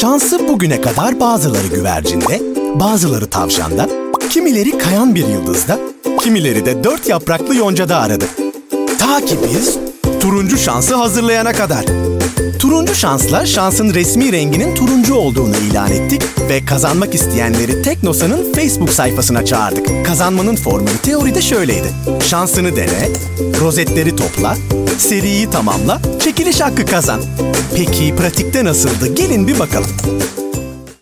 Şansı bugüne kadar bazıları güvercinde, bazıları tavşanda, kimileri kayan bir yıldızda, kimileri de dört yapraklı yoncada aradı. Ta ki biz turuncu şansı hazırlayana kadar. Turuncu şansla şansın resmi renginin turuncu olduğunu ilan ettik ve kazanmak isteyenleri Teknosa'nın Facebook sayfasına çağırdık. Kazanmanın formülü teoride şöyleydi. Şansını dene, rozetleri topla, seriyi tamamla, çekiliş hakkı kazan. Peki pratikte nasıldı? Gelin bir bakalım.